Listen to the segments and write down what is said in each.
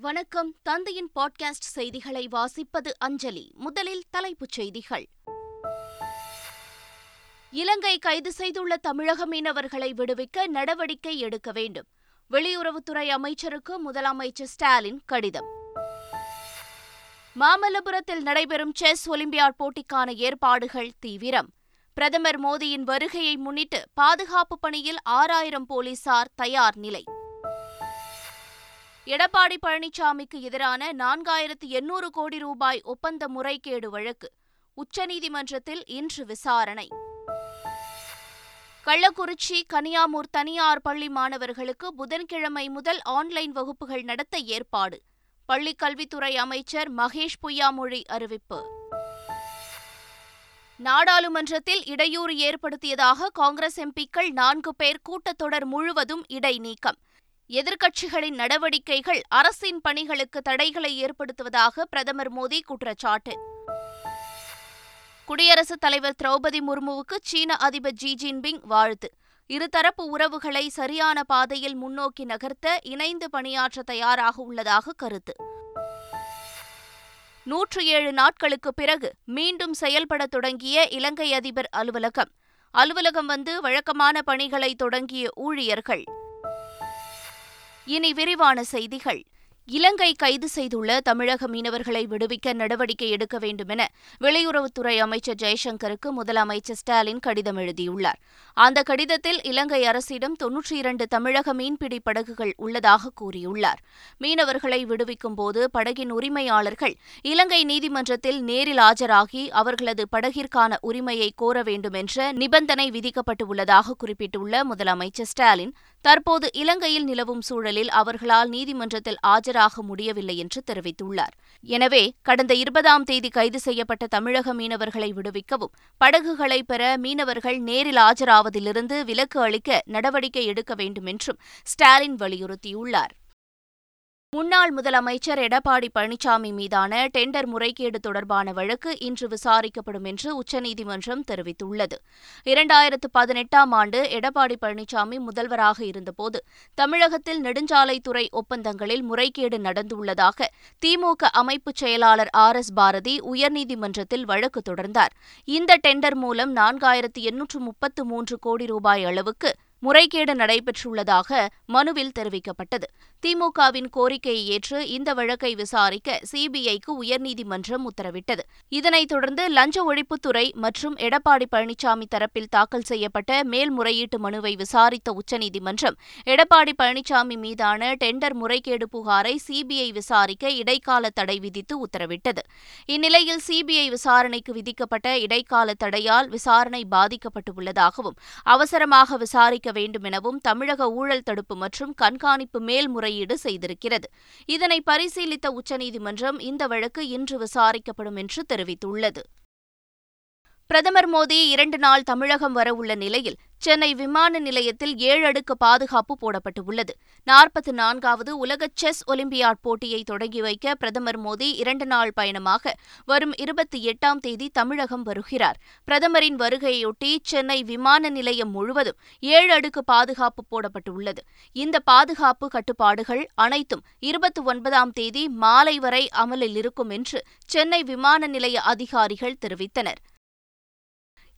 வணக்கம். தந்தையின் பாட்காஸ்ட் செய்திகளை வாசிப்பது அஞ்சலி. முதலில் தலைப்புச் செய்திகள். இலங்கை கைது செய்துள்ள தமிழக மீனவர்களை விடுவிக்க நடவடிக்கை எடுக்க வேண்டும். வெளியுறவுத்துறை அமைச்சருக்கு முதலமைச்சர் ஸ்டாலின் கடிதம். மாமல்லபுரத்தில் நடைபெறும் செஸ் ஒலிம்பியாட் போட்டிக்கான ஏற்பாடுகள் தீவிரம். பிரதமர் மோடியின் வருகையை முன்னிட்டு பாதுகாப்பு பணியில் ஆறாயிரம் போலீசார் தயார் நிலை. எடப்பாடி பழனிசாமிக்கு எதிரான நான்காயிரத்து எண்ணூறு கோடி ரூபாய் ஒப்பந்த முறைகேடு வழக்கு. உச்சநீதிமன்றத்தில் இன்று விசாரணை. கள்ளக்குறிச்சி கனியாமூர் தனியார் பள்ளி மாணவர்களுக்கு புதன்கிழமை முதல் ஆன்லைன் வகுப்புகள் நடத்த ஏற்பாடு. பள்ளிக் கல்வித்துறை அமைச்சர் மகேஷ் பொய்யாமொழி அறிவிப்பு. நாடாளுமன்றத்தில் இடையூறு ஏற்படுத்தியதாக காங்கிரஸ் எம்பிக்கள் நான்கு பேர் கூட்டத்தொடர் முழுவதும் இடைநீக்கம். எதிர்க்கட்சிகளின் நடவடிக்கைகள் அரசின் பணிகளுக்கு தடைகளை ஏற்படுத்துவதாக பிரதமர் மோடி குற்றச்சாட்டு. குடியரசுத் தலைவர் திரௌபதி முர்முவுக்கு சீன அதிபர் ஜி ஜின்பிங் வாழ்த்து. இருதரப்பு உறவுகளை சரியான பாதையில் முன்னோக்கி நகர்த்த இணைந்து பணியாற்ற தயாராக உள்ளதாக கருத்து. நூற்று ஏழு நாட்களுக்கு பிறகு மீண்டும் செயல்பட தொடங்கிய இலங்கை அதிபர் அலுவலகம். அலுவலகம் வந்து வழக்கமான பணிகளை தொடங்கிய ஊழியர்கள். இனி விரிவான செய்திகள். இலங்கை கைது செய்துள்ள தமிழக மீனவர்களை விடுவிக்க நடவடிக்கை எடுக்க வேண்டுமென வெளியுறவுத்துறை அமைச்சர் ஜெய்சங்கருக்கு முதலமைச்சர் ஸ்டாலின் கடிதம் எழுதியுள்ளார். அந்த கடிதத்தில் இலங்கை அரசிடம் தொன்னூற்றி இரண்டு தமிழக மீன்பிடி படகுகள் உள்ளதாக கூறியுள்ளார். மீனவர்களை விடுவிக்கும் போது படகின் உரிமையாளர்கள் இலங்கை நீதிமன்றத்தில் நேரில் ஆஜராகி அவர்களது படகிற்கான உரிமையை கோர வேண்டும் என்ற நிபந்தனை விதிக்கப்பட்டுள்ளதாக குறிப்பிட்டுள்ள முதலமைச்சர் ஸ்டாலின் தற்போது இலங்கையில் நிலவும் சூழலில் அவர்களால் நீதிமன்றத்தில் ஆஜராக முடியவில்லை என்று தெரிவித்துள்ளார். எனவே கடந்த இருபதாம் தேதி கைது செய்யப்பட்ட தமிழக மீனவர்களை விடுவிக்கவும் படகுகளை பெற மீனவர்கள் நேரில் ஆஜராவதிலிருந்து விலக்கு அளிக்க நடவடிக்கை எடுக்க வேண்டும் என்றும் ஸ்டாலின் வலியுறுத்தியுள்ளார். முன்னாள் முதலமைச்சர் எடப்பாடி பழனிசாமி மீதான டெண்டர் முறைகேடு தொடர்பான வழக்கு இன்று விசாரிக்கப்படும் என்று உச்சநீதிமன்றம் தெரிவித்துள்ளது. இரண்டாயிரத்து பதினெட்டாம் ஆண்டு எடப்பாடி பழனிசாமி முதல்வராக இருந்தபோது தமிழகத்தில் நெடுஞ்சாலைத்துறை ஒப்பந்தங்களில் முறைகேடு நடந்துள்ளதாக திமுக அமைப்பு செயலாளர் ஆர் எஸ் பாரதி உயர்நீதிமன்றத்தில் வழக்கு தொடர்ந்தார். இந்த டெண்டர் மூலம் நான்காயிரத்து எண்ணூற்று முப்பத்து மூன்று கோடி ரூபாய் அளவுக்கு முறைகேடு நடைபெற்றுள்ளதாக மனுவில் தெரிவிக்கப்பட்டது. திமுகவின் கோரிக்கையை ஏற்று இந்த வழக்கை விசாரிக்க சிபிஐக்கு உயர்நீதிமன்றம் உத்தரவிட்டது. இதனைத் தொடர்ந்து லஞ்ச ஒழிப்புத்துறை மற்றும் எடப்பாடி பழனிசாமி தரப்பில் தாக்கல் செய்யப்பட்ட மேல்முறையீட்டு மனுவை விசாரித்த உச்சநீதிமன்றம் எடப்பாடி பழனிசாமி மீதான டெண்டர் முறைகேடு புகாரை சிபிஐ விசாரிக்க இடைக்கால தடை விதித்து உத்தரவிட்டது. இந்நிலையில் சிபிஐ விசாரணைக்கு விதிக்கப்பட்ட இடைக்கால தடையால் விசாரணை பாதிக்கப்பட்டுள்ளதாகவும் அவசரமாக விசாரிக்க வேண்டும் எனவும் தமிழக ஊழல் தடுப்பு மற்றும் கண்காணிப்பு மேல்முறையீடு செய்திருக்கிறது. இதனை பரிசீலித்த உச்சநீதிமன்றம் இந்த வழக்கு இன்று விசாரிக்கப்படும் என்று தெரிவித்துள்ளது. பிரதமர் மோடி இரண்டு நாள் தமிழகம் வரவுள்ள நிலையில் சென்னை விமான நிலையத்தில் ஏழு அடுக்கு பாதுகாப்பு போடப்பட்டுள்ளது நாற்பத்தி நான்காவது உலக செஸ் ஒலிம்பியாட் போட்டியை தொடங்கி வைக்க பிரதமர் மோடி இரண்டு நாள் பயணமாக வரும் இருபத்தி எட்டாம் தேதி தமிழகம் வருகிறார். பிரதமரின் வருகையொட்டி சென்னை விமான நிலையம் முழுவதும் ஏழு அடுக்கு பாதுகாப்பு போடப்பட்டுள்ளது இந்த பாதுகாப்பு கட்டுப்பாடுகள் அனைத்தும் இருபத்தி ஒன்பதாம் தேதி மாலை வரை அமலில் இருக்கும் என்று சென்னை விமான நிலைய அதிகாரிகள் தெரிவித்தனர்.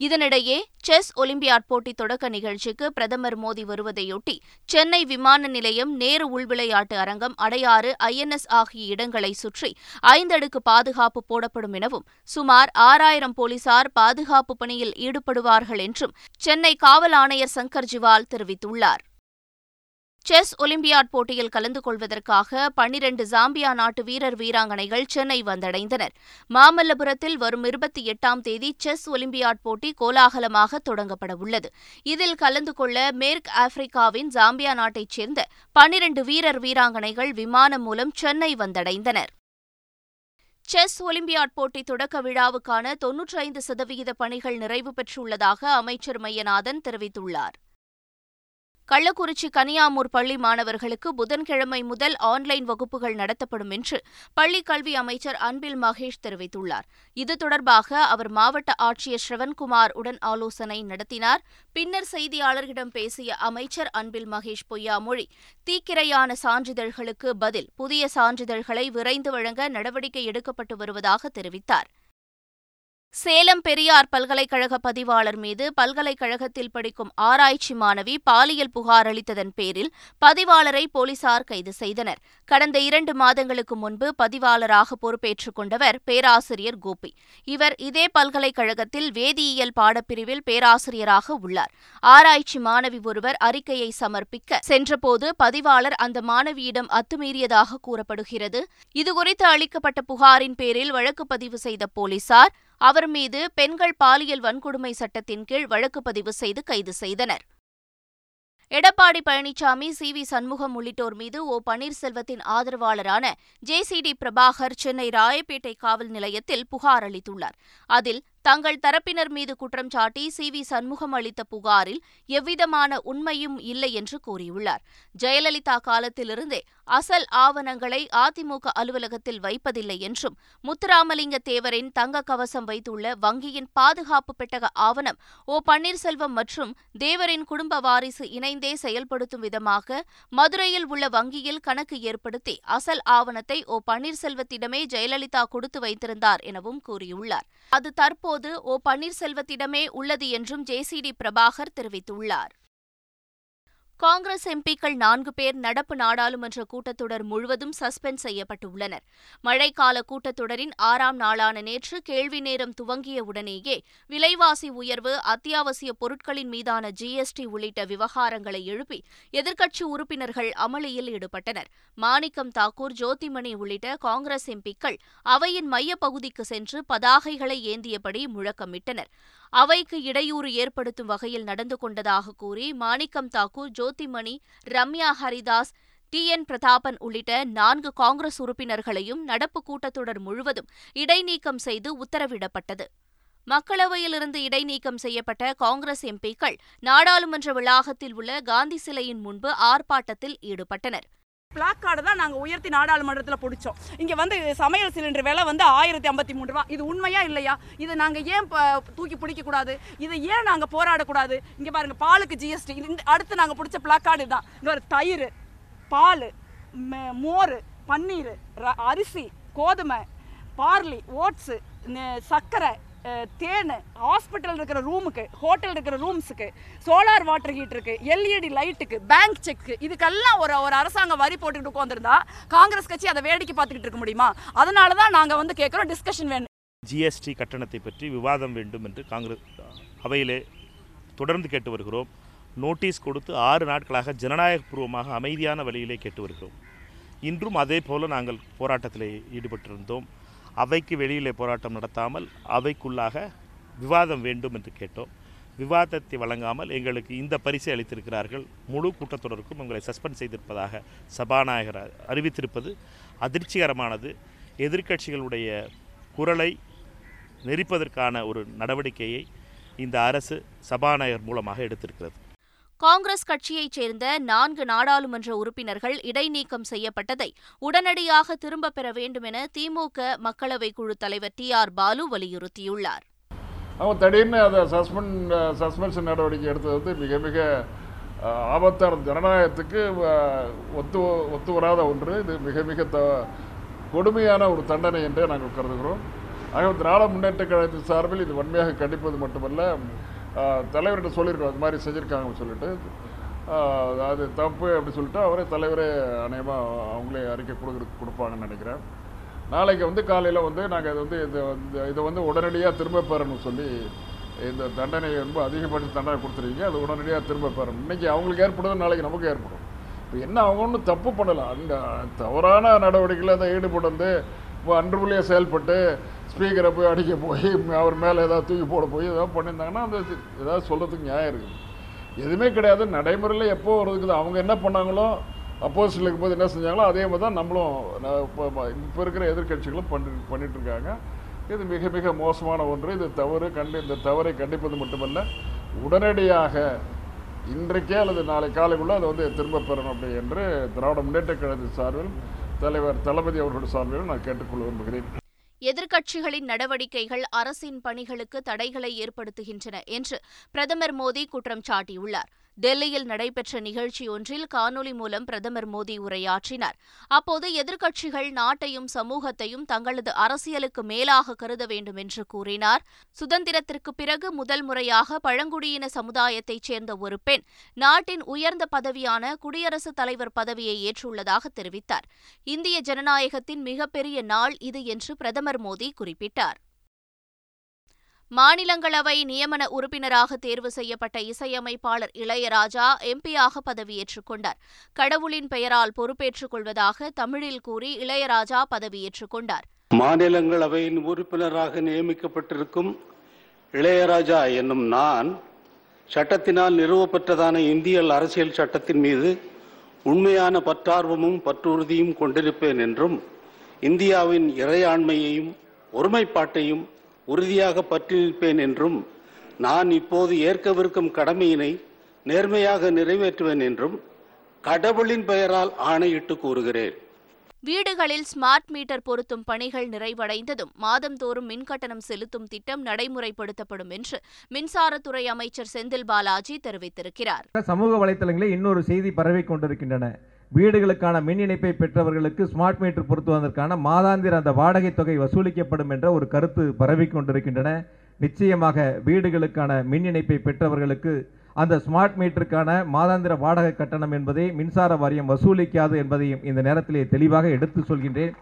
இதனிடையே செஸ் ஒலிம்பியாட் போட்டி தொடக்க நிகழ்ச்சிக்கு பிரதமர் மோடி வருவதையொட்டி சென்னை விமான நிலையம் நேரு உள்விளையாட்டு அரங்கம் அடையாறு ஐஎன்எஸ் ஆகிய இடங்களை சுற்றி ஐந்தடுக்கு பாதுகாப்பு போடப்படும் எனவும் சுமார் ஆறாயிரம் போலீசார் பாதுகாப்பு பணியில் ஈடுபடுவார்கள் என்றும் சென்னை காவல் ஆணையர் சங்கர் ஜிவால் தெரிவித்துள்ளார். செஸ் ஒலிம்பியாட் போட்டியில் கலந்து கொள்வதற்காக பன்னிரண்டு ஜாம்பியா நாட்டு வீரர் வீராங்கனைகள் சென்னை வந்தடைந்தனர். மாமல்லபுரத்தில் வரும் இருபத்தி எட்டாம் தேதி செஸ் ஒலிம்பியாட் போட்டி கோலாகலமாக தொடங்கப்பட உள்ளது. இதில் கலந்து கொள்ள மேற்கு ஆப்பிரிக்காவின் ஜாம்பியா நாட்டைச் சேர்ந்த பன்னிரண்டு வீரர் வீராங்கனைகள் விமானம் மூலம் சென்னை வந்தடைந்தனர். செஸ் ஒலிம்பியாட் போட்டி தொடக்க விழாவுக்கான தொன்னூற்றி ஐந்து சதவிகித பணிகள் நிறைவு பெற்றுள்ளதாக அமைச்சர் மையநாதன் தெரிவித்துள்ளார். கள்ளக்குறிச்சி கனியாமூர் பள்ளி மாணவர்களுக்கு புதன்கிழமை முதல் ஆன்லைன் வகுப்புகள் நடத்தப்படும் என்று பள்ளிக் கல்வி அமைச்சர் அன்பில் மகேஷ் தெரிவித்துள்ளார். இது தொடர்பாக அவர் மாவட்ட ஆட்சியர் ஸ்ரவன்குமார் உடன் ஆலோசனை நடத்தினார். பின்னர் செய்தியாளர்களிடம் பேசிய அமைச்சர் அன்பில் மகேஷ் பொய்யாமொழி தீக்கிரையான சான்றிதழ்களுக்கு பதில் புதிய சான்றிதழ்களை விரைந்து வழங்க நடவடிக்கை எடுக்கப்பட்டு வருவதாக தெரிவித்தார். சேலம் பெரியார் பல்கலைக்கழக பதிவாளர் மீது பல்கலைக்கழகத்தில் படிக்கும் ஆராய்ச்சி மாணவி பாலியல் புகார் அளித்ததன் பேரில் பதிவாளரை போலீசார் கைது செய்தனர். கடந்த இரண்டு மாதங்களுக்கு முன்பு பதிவாளராக பொறுப்பேற்றுக் கொண்டவர் பேராசிரியர் கோபி. இவர் இதே பல்கலைக்கழகத்தில் வேதியியல் பாடப்பிரிவில் பேராசிரியராக உள்ளார். ஆராய்ச்சி மாணவி ஒருவர் அறிக்கையை சமர்ப்பிக்க சென்றபோது பதிவாளர் அந்த மாணவியிடம் அத்துமீறியதாக கூறப்படுகிறது. இதுகுறித்து அளிக்கப்பட்ட புகாரின் பேரில் வழக்கு பதிவு செய்த போலீசார் அவர் மீது பெண்கள் பாலியல் வன்கொடுமை சட்டத்தின் கீழ் வழக்கு பதிவு செய்து கைது செய்தனர். எடப்பாடி பழனிசாமி சி. வி. சண்முகம் உள்ளிட்டோர் மீது ஓ. பன்னீர்செல்வத்தின் ஆதரவாளரான J. C. D. Prabhakar Chennai Royapettah காவல் நிலையத்தில் புகார் அளித்துள்ளார். அதில் தங்கள் தரப்பினர் மீது குற்றம் சாட்டி சி. வி. சண்முகம் அளித்த புகாரில் எவ்விதமான உண்மையும் இல்லை என்று கூறியுள்ளார். ஜெயலலிதா காலத்திலிருந்தே அசல் ஆவணங்களை அதிமுக அலுவலகத்தில் வைப்பதில்லை என்றும் முத்துராமலிங்க தேவரின் தங்க கவசம் வைத்துள்ள வங்கியின் பாதுகாப்பு பெட்டக ஆவணம் ஓ. பன்னீர்செல்வம் மற்றும் தேவரின் குடும்ப வாரிசு இணைந்தே செயல்படுத்தும் விதமாக மதுரையில் உள்ள வங்கியில் கணக்கு ஏற்படுத்தி அசல் ஆவணத்தை ஓ. பன்னீர்செல்வத்திடமே ஜெயலலிதா கொடுத்து வைத்திருந்தார் எனவும் கூறியுள்ளார். அது தற்போது ஓ பன்னீர்செல்வத்திடமே உள்ளது என்றும் ஜேசிடி பிரபாகர் தெரிவித்துள்ளார். காங்கிரஸ் எம்பிக்கள் நான்கு பேர் நடப்பு நாடாளுமன்ற கூட்டத்தொடர் முழுவதும் சஸ்பெண்ட் செய்யப்பட்டுள்ளனர். மழைக்கால கூட்டத்தொடரின் ஆறாம் நாளான நேற்று கேள்வி நேரம் துவங்கிய உடனேயே விலைவாசி உயர்வு அத்தியாவசிய பொருட்களின் மீதான ஜிஎஸ்டி உள்ளிட்ட விவகாரங்களை எழுப்பி எதிர்க்கட்சி உறுப்பினர்கள் அமளியில் ஈடுபட்டனர். மாணிக்கம் தாக்கூர் ஜோதிமணி உள்ளிட்ட காங்கிரஸ் எம்பிக்கள் அவையின் மையப்பகுதிக்கு சென்று பதாகைகளை ஏந்தியபடி முழக்கமிட்டனர். அவைக்கு இடையூறு ஏற்படுத்தும் வகையில் நடந்து கொண்டதாக கூறி மாணிக்கம் தாக்கூர் ஜோதிமணி ரம்யா ஹரிதாஸ் டி என் பிரதாபன் உள்ளிட்ட நான்கு காங்கிரஸ் உறுப்பினர்களையும் நடப்பு கூட்டத்தொடர் முழுவதும் இடைநீக்கம் செய்து உத்தரவிடப்பட்டது. மக்களவையிலிருந்து இடைநீக்கம் செய்யப்பட்ட காங்கிரஸ் எம்பிக்கள் நாடாளுமன்ற வளாகத்தில் உள்ள காந்தி சிலையின் முன்பு ஆர்ப்பாட்டத்தில் ஈடுபட்டனர். பிளாக் கார்டு தான் நாங்கள் உயர்த்தி நாடாளுமன்றத்தில் பிடிச்சோம். இங்கே வந்து சமையல் சிலிண்டர் விலை வந்து ஆயிரத்தி ஐம்பத்தி மூணு ரூபா. இது உண்மையா இல்லையா? இது நாங்கள் ஏன் ப- தூக்கி பிடிக்கக்கூடாது? இதை ஏன் நாங்கள் போராடக்கூடாது? இங்கே பாருங்க பாலுக்கு ஜிஎஸ்டி இந்த அடுத்து நாங்கள் பிடிச்ச பிளாக் கார்டு தான் இங்கே ஒரு தயிர் பால் மோர் பன்னீர் ர- அரிசி கோதுமை பார்லி ஓட்ஸு சர்க்கரை தேன் ஹாஸ்பிட்டல் இருக்கிற ரூமுக்கு ஹோட்டல் இருக்கிற ரூம்ஸுக்கு சோலார் வாட்டர் ஹீட்டருக்கு எல்இடி லைட்டுக்கு பேங்க் செக்கு இதுக்கெல்லாம் ஒரு ஒரு அரசாங்கம் வரி போட்டுக்கிட்டு உட்காந்துருந்தா காங்கிரஸ் கட்சி அதை வேடிக்கை பார்த்துக்கிட்டு இருக்க முடியுமா? அதனால தான் நாங்கள் வந்து கேட்குறோம் டிஸ்கஷன் வேணும் ஜிஎஸ்டி கட்டணத்தை பற்றி விவாதம் வேண்டும் என்று காங்கிரஸ் அவையிலே தொடர்ந்து கேட்டு வருகிறோம். நோட்டீஸ் கொடுத்து ஆறு நாட்களாக ஜனநாயகபூர்வமாக அமைதியான வழியிலே கேட்டு வருகிறோம். இன்றும் அதே போல் நாங்கள் போராட்டத்தில் ஈடுபட்டிருந்தோம். அவைக்கு வெளியிலே போராட்டம் நடத்தாமல் அவைக்குள்ளாக விவாதம் வேண்டும் என்று கேட்டோம். விவாதத்தை வழங்காமல் எங்களுக்கு இந்த பரிசை அளித்திருக்கிறார்கள். முழு கூட்டத்தொடருக்கும் எங்களை சஸ்பெண்ட் செய்திருப்பதாக சபாநாயகர் அறிவித்திருப்பது அதிர்ச்சிகரமானது. எதிர்க்கட்சிகளுடைய குரலை நெரிப்பதற்கான ஒரு நடவடிக்கையை இந்த அரசு சபாநாயகர் மூலமாக எடுத்திருக்கிறது. காங்கிரஸ் கட்சியைச் சேர்ந்த நான்கு நாடாளுமன்ற உறுப்பினர்கள் இடைநீக்கம் செய்யப்பட்டதை உடனடியாக திரும்பப் பெற வேண்டும் என திமுக மக்களவைக் குழு தலைவர் டி ஆர் பாலு வலியுறுத்தியுள்ளார். அவங்க திடீர்னு அதை சஸ்பெண்ட் சஸ்பென்ஷன் நடவடிக்கை எடுத்தது வந்து மிக மிக ஆபத்தான ஜனநாயகத்துக்கு ஒத்து ஒத்து வராத ஒன்று. இது மிக மிக த கொடுமையான ஒரு தண்டனை என்றே நாங்கள் கருதுகிறோம். ஆகவே திராவிட முன்னேற்ற கழகத்தின் சார்பில் இது வன்மையாக கண்டிப்பது மட்டுமல்ல தலைவர்கிட்ட சொல்லியிருக்கோம் அது மாதிரி செஞ்சுருக்காங்கன்னு சொல்லிட்டு. அது தப்பு அப்படி சொல்லிட்டு அவரே தலைவரே அநேகமாக அவங்களே அறிக்கை கொடுக்குற கொடுப்பாங்கன்னு நினைக்கிறேன். நாளைக்கு வந்து காலையில் வந்து நாங்கள் இது வந்து இதை வந்து இதை வந்து உடனடியாக திரும்ப பெறணும்னு சொல்லி இந்த தண்டனை ரொம்ப அதிகபட்ச தண்டனை கொடுத்துருக்கீங்க. அது உடனடியாக திரும்ப பெறணும். இன்றைக்கி அவங்களுக்கு ஏற்படுது நாளைக்கு நமக்கு ஏற்படும். இப்போ என்ன அவங்க ஒன்றும் தப்பு பண்ணலை. அந்த தவறான நடவடிக்கையில் அதை ஈடுபட்டு வந்து இப்போ அன்றுபுள்ளியாக செயல்பட்டு ஸ்பீக்கரை போய் அடிக்க போய் அவர் மேலே ஏதாவது தூக்கி போட போய் ஏதாவது பண்ணியிருந்தாங்கன்னா அந்த ஏதாவது சொல்கிறதுக்கு நியாயம் இருக்குது. எதுவுமே கிடையாது. நடைமுறையில் எப்போ வருதுக்குது அவங்க என்ன பண்ணாங்களோ அப்போசிட்டில் இருக்கும்போது என்ன செஞ்சாங்களோ அதே மாதிரி தான் நம்மளும் இப்போ இப்போ இருக்கிற எதிர்க்கட்சிகளும் பண்ணி பண்ணிட்டு இருக்காங்க இது மிக மிக மோசமான ஒன்று. இது தவறு. கண்டு இந்த தவறை கண்டிப்பது மட்டுமல்ல. உடனடியாக இன்றைக்கே அல்லது நாளை காலைக்குள்ளே அதை வந்து திரும்ப பெறணும் அப்படி என்று திராவிட முன்னேற்ற கழகத்தின் சார்பில் தலைவர் தளபதி அவர்கள் சார்பில் நான் கேட்டுக்கொள்ள விரும்புகிறேன். எதிர்க்கட்சிகளின் நடவடிக்கைகள் அரசின் பணிகளுக்கு தடைகளை ஏற்படுத்துகின்றன என்று பிரதமர் மோடி குற்றம் சாட்டியுள்ளார். டெல்லியில் நடைபெற்ற நிகழ்ச்சி ஒன்றில் காணொலி மூலம் பிரதமர் மோடி உரையாற்றினார். அப்போது எதிர்க்கட்சிகள் நாட்டையும் சமூகத்தையும் தங்களது அரசியலுக்கு மேலாக கருத வேண்டும் என்று கூறினார். சுதந்திரத்திற்கு பிறகு முதல் முறையாக பழங்குடியின சமுதாயத்தைச் சேர்ந்த ஒரு பெண் நாட்டின் உயர்ந்த பதவியான குடியரசுத் தலைவர் பதவியை ஏற்றுள்ளதாக தெரிவித்தார். இந்திய ஜனநாயகத்தின் மிகப்பெரிய நாள் இது என்று பிரதமர் மோடி குறிப்பிட்டார். மாநிலங்களவை நியமன உறுப்பினராக தேர்வு செய்யப்பட்ட இசையமைப்பாளர் இளையராஜா எம்பியாக பதவியேற்றுக் கொண்டார். கடவுளின் பெயரால் பொறுப்பேற்றுக் கொள்வதாக தமிழில் கூறி இளையராஜா பதவியேற்றுக் கொண்டார். மாநிலங்களவையின் உறுப்பினராக நியமிக்கப்பட்டிருக்கும் இளையராஜா என்னும் நான் சட்டத்தினால் நிறுவப்பட்டதான இந்திய அரசியல் சட்டத்தின் மீது உண்மையான பற்றார்வமும் பற்றுறுதியும் கொண்டிருப்பேன் என்றும் இந்தியாவின் இறையாண்மையையும் ஒருமைப்பாட்டையும் உறுதியாக பற்றி நிற்பேன் என்றும் நான் இப்போது ஏற்கவிருக்கும் கடமையினை நேர்மையாக நிறைவேற்றுவேன் என்றும் கடவுளின் பெயரால் ஆணையிட்டு கூறுகிறேன். வீடுகளில் ஸ்மார்ட் மீட்டர் பொருத்தும் பணிகள் நிறைவடைந்ததும் மாதந்தோறும் மின்கட்டணம் செலுத்தும் திட்டம் நடைமுறைப்படுத்தப்படும் என்று மின்சாரத்துறை அமைச்சர் செந்தில் பாலாஜி தெரிவித்திருக்கிறார். சமூக வலைத்தளங்களில் இன்னொரு செய்தி பரவிக் கொண்டிருக்கின்றன. வீடுகளுக்கான மின் இணைப்பை பெற்றவர்களுக்கு ஸ்மார்ட் மீட்டர் பொருத்துவதற்கான மாதாந்திர அந்த வாடகை தொகை வசூலிக்கப்படும் என்ற ஒரு கருத்து பரவி கொண்டிருக்கின்றன. நிச்சயமாக வீடுகளுக்கான மின் இணைப்பை பெற்றவர்களுக்கு அந்த ஸ்மார்ட் மீட்டருக்கான மாதாந்திர வாடகை கட்டணம் என்பதை மின்சார வாரியம் வசூலிக்காது என்பதையும் இந்த நேரத்திலே தெளிவாக எடுத்து சொல்கின்றேன்.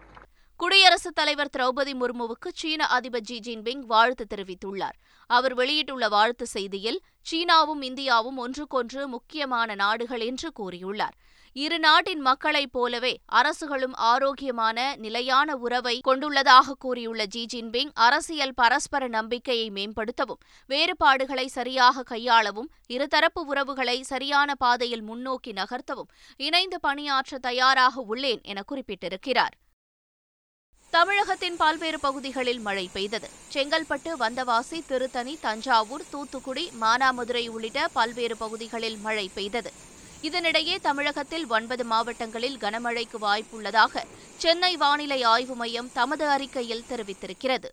குடியரசுத் தலைவர் திரௌபதி முர்முவுக்கு சீன அதிபர் ஜி ஜின்பிங் வாழ்த்து தெரிவித்துள்ளார். அவர் வெளியிட்டுள்ள வாழ்த்து செய்தியில் சீனாவும் இந்தியாவும் ஒன்றுக்கொன்று முக்கியமான நாடுகள் என்று கூறியுள்ளார். இரு நாட்டின் மக்களைப் போலவே அரசுகளும் ஆரோக்கியமான நிலையான உறவை கொண்டுள்ளதாக கூறியுள்ள ஜி ஜின்பிங் அரசியல் பரஸ்பர நம்பிக்கையை மேம்படுத்தவும் வேறுபாடுகளை சரியாக கையாளவும் இருதரப்பு உறவுகளை சரியான பாதையில் முன்னோக்கி நகர்த்தவும் இணைந்து பணியாற்ற தயாராக உள்ளேன் என குறிப்பிட்டிருக்கிறார். தமிழகத்தின் பல்வேறு பகுதிகளில் மழை பெய்தது. செங்கல்பட்டு வந்தவாசி திருத்தணி தஞ்சாவூர் தூத்துக்குடி மானாமதுரை உள்ளிட்ட பல்வேறு பகுதிகளில் மழை பெய்தது. இதனிடையே தமிழகத்தில் ஒன்பது மாவட்டங்களில் கனமழைக்கு வாய்ப்புள்ளதாக சென்னை வானிலை ஆய்வு மையம் தமது அறிக்கையில் தெரிவித்திருக்கிறது.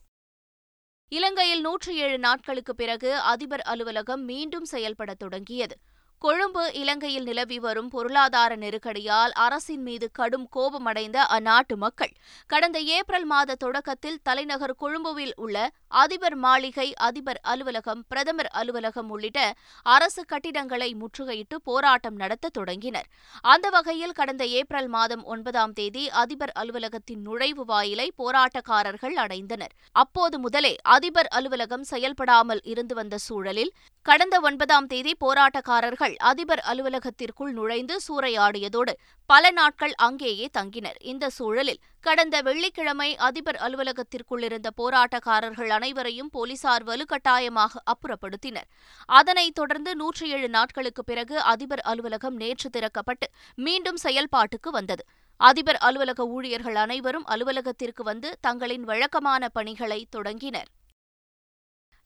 இலங்கையில் நூற்றி ஏழு நாட்களுக்கு பிறகு அதிபர் அலுவலகம் மீண்டும் செயல்பட தொடங்கியது. கொழும்பு இலங்கையில் நிலவி வரும் பொருளாதார நெருக்கடியால் அரசின் மீது கடும் கோபமடைந்த அந்நாட்டு மக்கள் கடந்த ஏப்ரல் மாத தொடக்கத்தில் தலைநகர் கொழும்புவில் உள்ள அதிபர் மாளிகை அதிபர் அலுவலகம் பிரதமர் அலுவலகம் உள்ளிட்ட அரசு கட்டிடங்களை முற்றுகையிட்டு போராட்டம் நடத்த தொடங்கினர். அந்த வகையில் கடந்த ஏப்ரல் மாதம் ஒன்பதாம் தேதி அதிபர் அலுவலகத்தின் நுழைவு வாயிலை போராட்டக்காரர்கள் அடைந்தனர். அப்போது முதலே அதிபர் அலுவலகம் செயல்படாமல் இருந்து வந்த சூழலில் கடந்த ஒன்பதாம் தேதி போராட்டக்காரர்கள் அதிபர் அலுவலகத்திற்குள் நுழைந்து சூறையாடியதோடு பல நாட்கள் அங்கேயே தங்கினர். இந்த சூழலில் கடந்த வெள்ளிக்கிழமை அதிபர் அலுவலகத்திற்குள் இருந்த போராட்டக்காரர்கள் அனைவரையும் போலீசார் வலுக்கட்டாயமாக அப்புறப்படுத்தினர். அதனைத் தொடர்ந்து நூற்றி ஏழு நாட்களுக்கு பிறகு அதிபர் அலுவலகம் நேற்று திறக்கப்பட்டு மீண்டும் செயல்பாட்டுக்கு வந்தது. அதிபர் அலுவலக ஊழியர்கள் அனைவரும் அலுவலகத்திற்கு வந்து தங்களின் வழக்கமான பணிகளை தொடங்கினர்.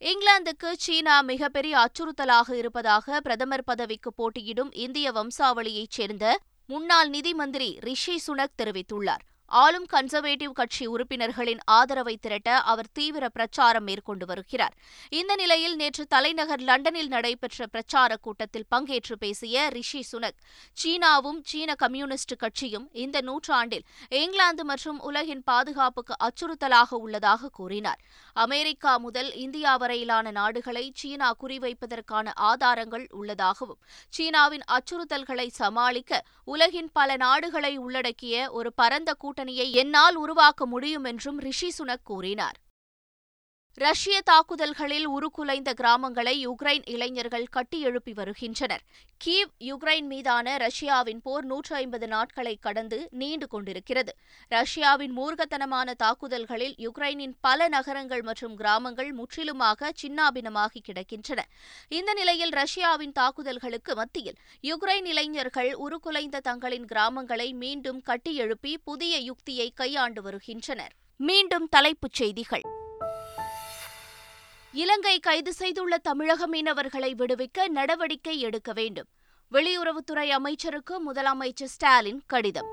இங்கிலாந்துக்கு சீனா மிகப்பெரிய அச்சுறுத்தலாக இருப்பதாக பிரதமர் பதவிக்கு போட்டியிடும் இந்திய வம்சாவளியைச் சேர்ந்த முன்னாள் நிதி மந்திரி ரிஷி சுனக் தெரிவித்துள்ளார். ஆளும் கன்சர்வேட்டிவ் கட்சி உறுப்பினர்களின் ஆதரவை திரட்ட அவர் தீவிர பிரச்சாரம் மேற்கொண்டு வருகிறார். இந்த நிலையில் நேற்று தலைநகர் லண்டனில் நடைபெற்ற பிரச்சார கூட்டத்தில் பங்கேற்று பேசிய ரிஷி சுனக் சீனாவும் சீன கம்யூனிஸ்ட் கட்சியும் இந்த நூற்றாண்டில் இங்கிலாந்து மற்றும் உலகின் பாதுகாப்புக்கு அச்சுறுத்தலாக உள்ளதாக கூறினார். அமெரிக்கா முதல் இந்தியா வரையிலான நாடுகளை சீனா குறிவைப்பதற்கான ஆதாரங்கள் உள்ளதாகவும் சீனாவின் அச்சுறுத்தல்களை சமாளிக்க உலகின் பல நாடுகளை உள்ளடக்கிய ஒரு பரந்த கூட்ட கூட்டணியை என்னால் உருவாக்க முடியும் என்றும் ரிஷி சுனக் கூறினார். ரஷ்ய தாக்குதல்களில் உருக்குலைந்த கிராமங்களை யுக்ரைன் இளைஞர்கள் கட்டியெழுப்பி வருகின்றனர். கீவ் யுக்ரைன் மீதான ரஷ்யாவின் போர் நூற்று ஐம்பது நாட்களை கடந்து நீண்டு கொண்டிருக்கிறது. ரஷ்யாவின் மூர்க்கத்தனமான தாக்குதல்களில் யுக்ரைனின் பல நகரங்கள் மற்றும் கிராமங்கள் முற்றிலுமாக சின்னாபினமாகி கிடக்கின்றன. இந்த நிலையில் ரஷ்யாவின் தாக்குதல்களுக்கு மத்தியில் யுக்ரைன் இளைஞர்கள் உருக்குலைந்த தங்களின் கிராமங்களை மீண்டும் கட்டியெழுப்பி புதிய யுக்தியை கையாண்டு வருகின்றனர். மீண்டும் தலைப்புச் செய்திகள். இலங்கை கைது செய்துள்ள தமிழக மீனவர்களை விடுவிக்க நடவடிக்கை எடுக்க வேண்டும். வெளியுறவுத்துறை அமைச்சருக்கு முதலமைச்சர் ஸ்டாலின் கடிதம்.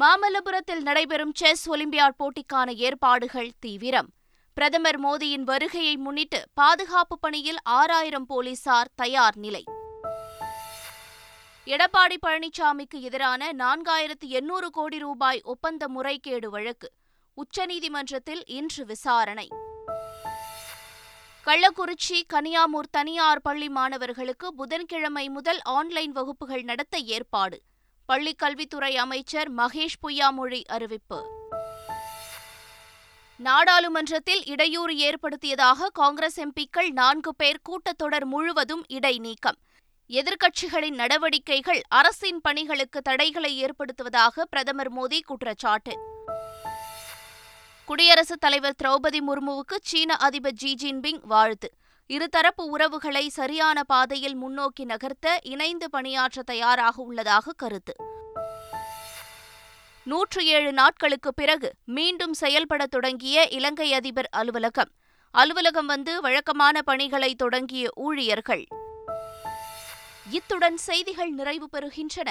மாமல்லபுரத்தில் நடைபெறும் செஸ் ஒலிம்பியாட் போட்டிக்கான ஏற்பாடுகள் தீவிரம். பிரதமர் மோடியின் வருகையை முன்னிட்டு பாதுகாப்பு பணியில் ஆறாயிரம் போலீசார் தயார் நிலை. எடப்பாடி பழனிசாமிக்கு எதிரான நான்காயிரத்து எண்ணூறு கோடி ரூபாய் ஒப்பந்த முறைகேடு வழக்கு. உச்சநீதிமன்றத்தில் இன்று விசாரணை. கள்ளக்குறிச்சி கனியாமூர் தனியார் பள்ளி மாணவர்களுக்கு புதன்கிழமை முதல் ஆன்லைன் வகுப்புகள் நடத்த ஏற்பாடு. பள்ளிக் கல்வித்துறை அமைச்சர் மகேஷ் பொய்யாமொழி அறிவிப்பு. நாடாளுமன்றத்தில் இடையூறு ஏற்படுத்தியதாக காங்கிரஸ் எம்பிக்கள் நான்கு பேர் கூட்டத்தொடர் முழுவதும் இடைநீக்கம். எதிர்க்கட்சிகளின் நடவடிக்கைகள் அரசின் பணிகளுக்கு தடைகளை ஏற்படுத்துவதாக பிரதமர் மோடி குற்றச்சாட்டு. குடியரசுத் தலைவர் திரௌபதி முர்முவுக்கு சீன அதிபர் ஜி ஜின்பிங் வாழ்த்து. இருதரப்பு உறவுகளை சரியான பாதையில் முன்னோக்கி நகர்த்த இணைந்து பணியாற்ற தயாராக உள்ளதாக கருத்து. நூற்று ஏழு நாட்களுக்கு பிறகு மீண்டும் செயல்பட தொடங்கிய இலங்கை அதிபர் அலுவலகம். அலுவலகம் வந்து வழக்கமான பணிகளை தொடங்கிய ஊழியர்கள். இத்துடன் செய்திகள் நிறைவு பெறுகின்றன.